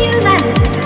Human.